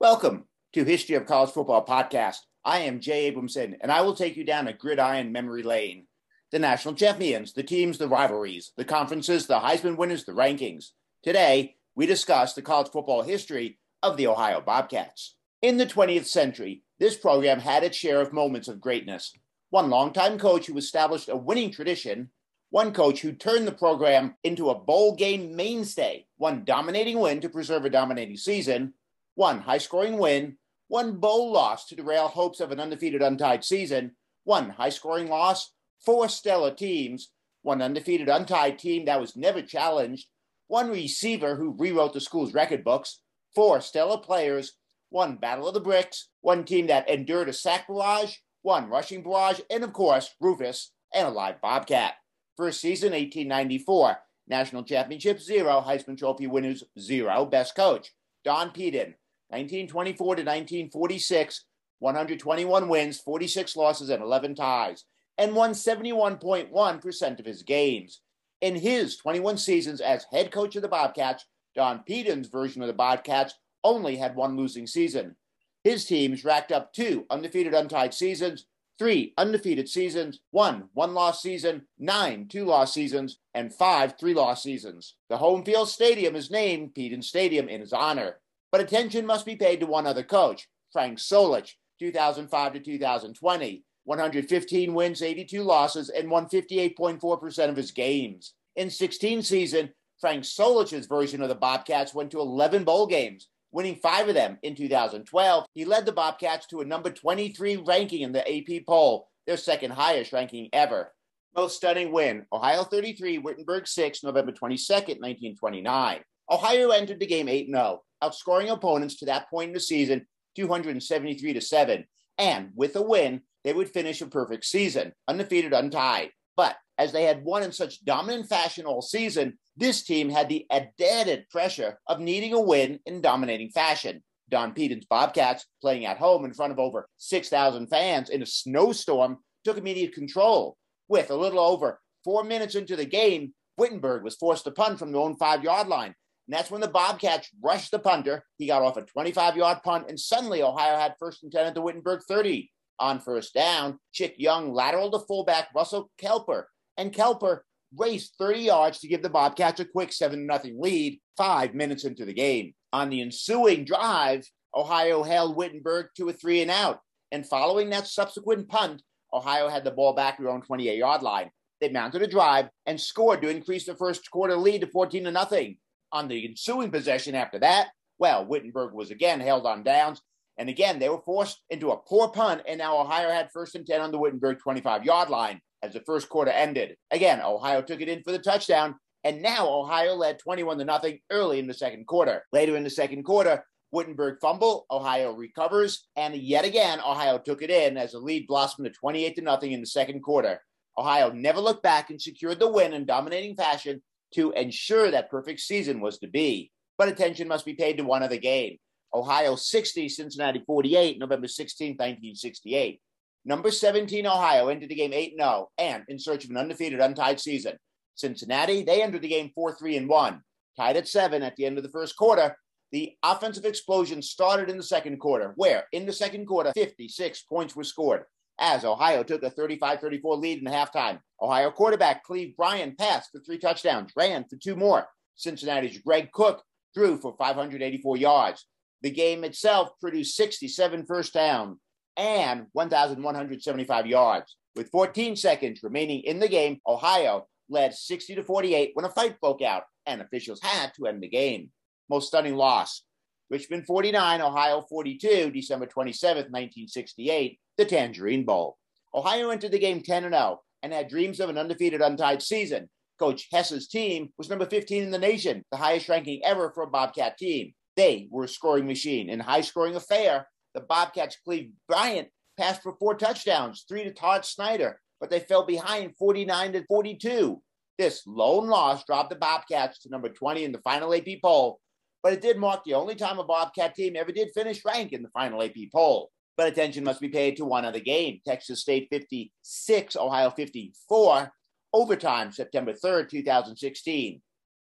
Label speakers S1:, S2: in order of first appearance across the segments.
S1: Welcome to History of College Football podcast. I am Jay Abramson, and I will take you down a gridiron memory lane. The national champions, the teams, the rivalries, the conferences, the Heisman winners, the rankings. Today, we discuss the college football history of the Ohio Bobcats. In the 20th century, this program had its share of moments of greatness. One longtime coach who established a winning tradition, one coach who turned the program into a bowl game mainstay, one dominating win to preserve a dominating season, one high scoring win, one bowl loss to derail hopes of an undefeated untied season, one high scoring loss, four stellar teams, one undefeated untied team that was never challenged, one receiver who rewrote the school's record books, four stellar players, one battle of the bricks, one team that endured a sack barrage, one rushing barrage, and of course, Rufus and a live Bobcat. First season, 1894. National championship, zero. Heisman Trophy winners, zero. Best coach, Don Peden. 1924 to 1946, 121 wins, 46 losses, and 11 ties, and won 71.1% of his games. In his 21 seasons as head coach of the Bobcats, Don Peden's version of the Bobcats only had one losing season. His teams racked up two undefeated untied seasons, three undefeated seasons, one one loss season, nine two loss seasons, and five three loss seasons. The home field stadium is named Peden Stadium in his honor. But attention must be paid to one other coach, Frank Solich, 2005 to 2020. 115 wins, 82 losses, and won 58.4% of his games. In 16 season, Frank Solich's version of the Bobcats went to 11 bowl games, winning five of them in 2012. He led the Bobcats to a number 23 ranking in the AP poll, their second highest ranking ever. Most stunning win Ohio 33, Wittenberg 6, November 22, 1929. Ohio entered the game 8 0, outscoring opponents to that point in the season 273 to 7. And with a win, they would finish a perfect season, undefeated, untied. But as they had won in such dominant fashion all season, this team had the added pressure of needing a win in dominating fashion. Don Peden's Bobcats, playing at home in front of over 6,000 fans in a snowstorm, took immediate control. With a little over four minutes into the game, Wittenberg was forced to punt from their own five yard line. And that's when the Bobcats rushed the punter. He got off a 25 yard punt, and suddenly Ohio had first and 10 at the Wittenberg 30. On first down, Chick Young lateral to fullback Russell Kelper, and Kelper raced 30 yards to give the Bobcats a quick 7 0 lead five minutes into the game. On the ensuing drive, Ohio held Wittenberg to a three and out. And following that subsequent punt, Ohio had the ball back to their own 28 yard line. They mounted a drive and scored to increase the first quarter lead to 14 to nothing on the ensuing possession after that, well, Wittenberg was again held on downs. And again, they were forced into a poor punt, and now Ohio had first and 10 on the Wittenberg 25 yard line as the first quarter ended. Again, Ohio took it in for the touchdown, and now Ohio led 21 to nothing early in the second quarter. Later in the second quarter, Wittenberg fumble, Ohio recovers, and yet again, Ohio took it in as the lead blossomed to 28 to nothing in the second quarter. Ohio never looked back and secured the win in dominating fashion to ensure that perfect season was to be. But attention must be paid to one other game Ohio 60, Cincinnati 48, November 16, 1968. Number 17, Ohio entered the game 8 0 and in search of an undefeated, untied season. Cincinnati, they entered the game 4 3 and 1. Tied at 7 at the end of the first quarter, the offensive explosion started in the second quarter, where in the second quarter, 56 points were scored as Ohio took a 35 34 lead in halftime. Ohio quarterback Cleve Bryant passed for three touchdowns, ran for two more. Cincinnati's Greg Cook threw for 584 yards. The game itself produced 67 first downs and 1,175 yards. With 14 seconds remaining in the game, Ohio led 60 to 48 when a fight broke out and officials had to end the game. Most stunning loss. Richmond 49, Ohio 42, December 27, 1968, the Tangerine Bowl. Ohio entered the game 10 0 and had dreams of an undefeated, untied season. Coach Hess's team was number 15 in the nation, the highest ranking ever for a Bobcat team. They were a scoring machine. In high scoring affair, the Bobcats Cleve Bryant passed for four touchdowns, three to Todd Snyder, but they fell behind 49 to 42. This lone loss dropped the Bobcats to number 20 in the final AP poll, but it did mark the only time a Bobcat team ever did finish rank in the final AP poll. But attention must be paid to one other game Texas State 56, Ohio 54, overtime, September 3rd, 2016.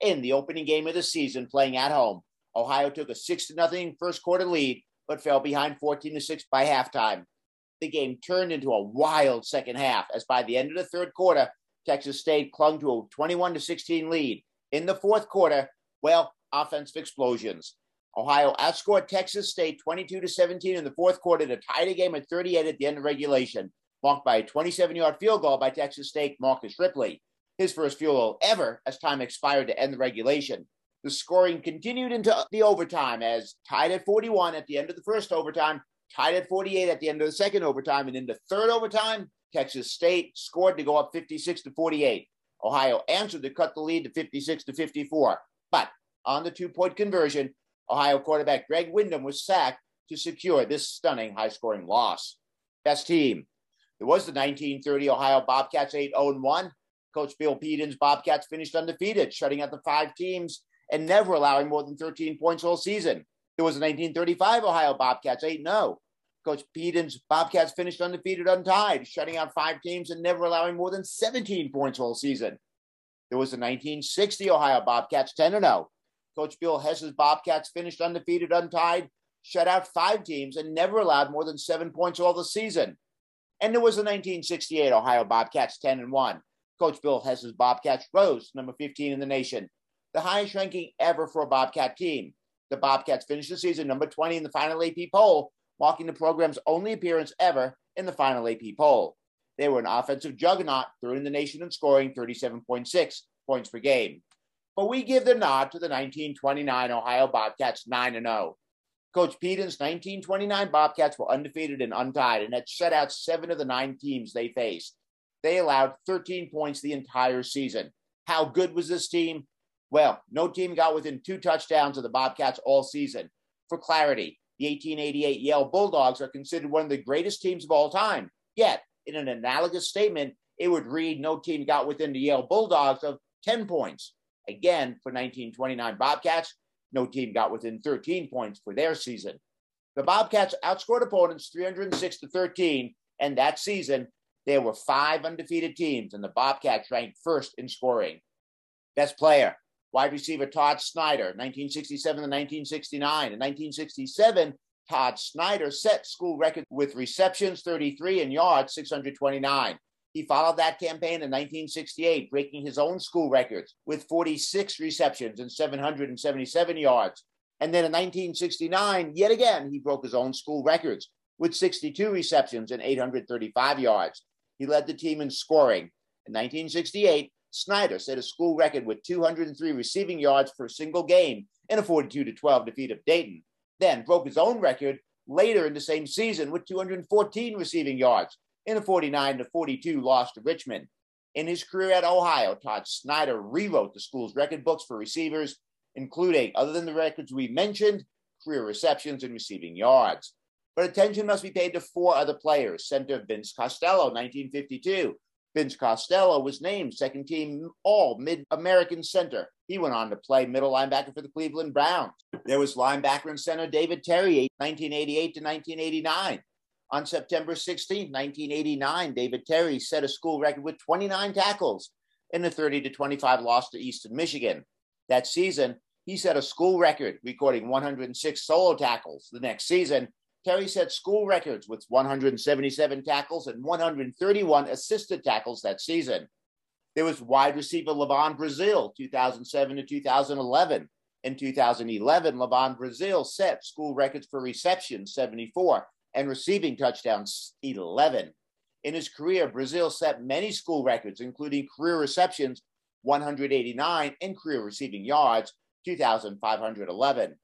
S1: In the opening game of the season, playing at home, Ohio took a 6 0 first quarter lead, but fell behind 14 to 6 by halftime. The game turned into a wild second half, as by the end of the third quarter, Texas State clung to a 21 to 16 lead. In the fourth quarter, well, offensive explosions. Ohio outscored Texas State 22 to 17 in the fourth quarter to tie the game at 38 at the end of regulation, marked by a 27-yard field goal by Texas State Marcus Ripley, his first field goal ever as time expired to end the regulation. The scoring continued into the overtime as tied at 41 at the end of the first overtime, tied at 48 at the end of the second overtime, and in the third overtime, Texas State scored to go up 56 to 48. Ohio answered to cut the lead to 56 to 54. But on the two point conversion, Ohio quarterback Greg Windham was sacked to secure this stunning high scoring loss. Best team. It was the 1930 Ohio Bobcats 8 0 1. Coach Bill Peden's Bobcats finished undefeated, shutting out the five teams and never allowing more than 13 points all season. There was the 1935 Ohio Bobcats 8 0. Coach Peden's Bobcats finished undefeated, untied, shutting out five teams and never allowing more than 17 points all season. There was the 1960 Ohio Bobcats 10 0. Coach Bill Hess's Bobcats finished undefeated, untied, shut out five teams, and never allowed more than seven points all the season. And there was the 1968 Ohio Bobcats 10 and 1. Coach Bill Hess's Bobcats rose number 15 in the nation, the highest ranking ever for a Bobcat team. The Bobcats finished the season number 20 in the final AP poll marking the program's only appearance ever in the final AP poll. They were an offensive juggernaut, third in the nation in scoring 37.6 points per game. But we give the nod to the 1929 Ohio Bobcats 9 0. Coach Peden's 1929 Bobcats were undefeated and untied and had shut out seven of the nine teams they faced. They allowed 13 points the entire season. How good was this team? Well, no team got within two touchdowns of the Bobcats all season. For clarity, the 1888 Yale Bulldogs are considered one of the greatest teams of all time. Yet, in an analogous statement, it would read no team got within the Yale Bulldogs of 10 points. Again, for 1929 Bobcats, no team got within 13 points for their season. The Bobcats outscored opponents 306 to 13, and that season, there were five undefeated teams, and the Bobcats ranked first in scoring. Best player, Wide receiver Todd Snyder, 1967 to 1969. In 1967, Todd Snyder set school record with receptions 33 and yards 629. He followed that campaign in 1968, breaking his own school records with 46 receptions and 777 yards. And then in 1969, yet again, he broke his own school records with 62 receptions and 835 yards. He led the team in scoring. In 1968, Snyder set a school record with 203 receiving yards per single game in a 42 12 defeat of Dayton, then broke his own record later in the same season with 214 receiving yards in a 49 42 loss to Richmond. In his career at Ohio, Todd Snyder rewrote the school's record books for receivers, including, other than the records we mentioned, career receptions and receiving yards. But attention must be paid to four other players. Center Vince Costello, 1952, Vince Costello was named second team All Mid American Center. He went on to play middle linebacker for the Cleveland Browns. There was linebacker and center David Terry, 1988 to 1989. On September 16, 1989, David Terry set a school record with 29 tackles in a 30 to 25 loss to Eastern Michigan. That season, he set a school record, recording 106 solo tackles. The next season, Terry set school records with 177 tackles and 131 assisted tackles that season. There was wide receiver LaVon Brazill, 2007 to 2011. In 2011, LaVon Brazill set school records for receptions, 74, and receiving touchdowns, 11. In his career, Brazill set many school records, including career receptions, 189, and career receiving yards, 2,511.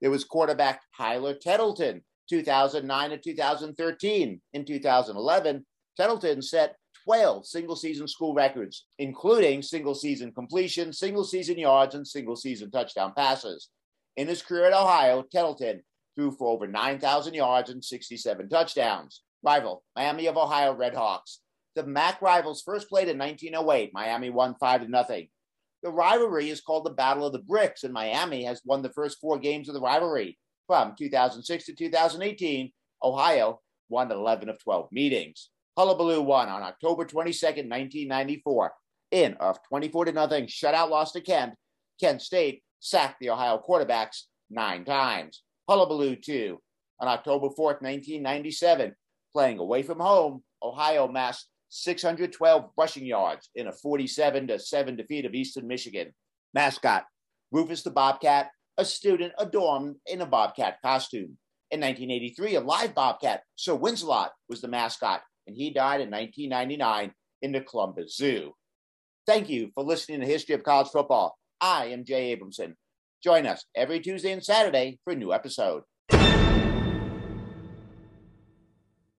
S1: There was quarterback Tyler Tettleton, 2009 to 2013. In 2011, Tettleton set 12 single season school records, including single season completion, single season yards, and single season touchdown passes. In his career at Ohio, Tettleton threw for over 9,000 yards and 67 touchdowns. Rival, Miami of Ohio Redhawks. The MAC rivals first played in 1908. Miami won 5 to nothing. The rivalry is called the Battle of the Bricks, and Miami has won the first four games of the rivalry. From 2006 to 2018, Ohio won 11 of 12 meetings. Hullabaloo won on October 22nd, 1994. In a 24 to nothing shutout loss to Kent, Kent State sacked the Ohio quarterbacks nine times. Hullabaloo 2 on October 4th, 1997. Playing away from home, Ohio massed 612 rushing yards in a 47 to 7 defeat of Eastern Michigan. Mascot Rufus the Bobcat, a student adorned in a Bobcat costume. In 1983, a live Bobcat, Sir Wincelot, was the mascot, and he died in 1999 in the Columbus Zoo. Thank you for listening to History of College Football. I am Jay Abramson. Join us every Tuesday and Saturday for a new episode.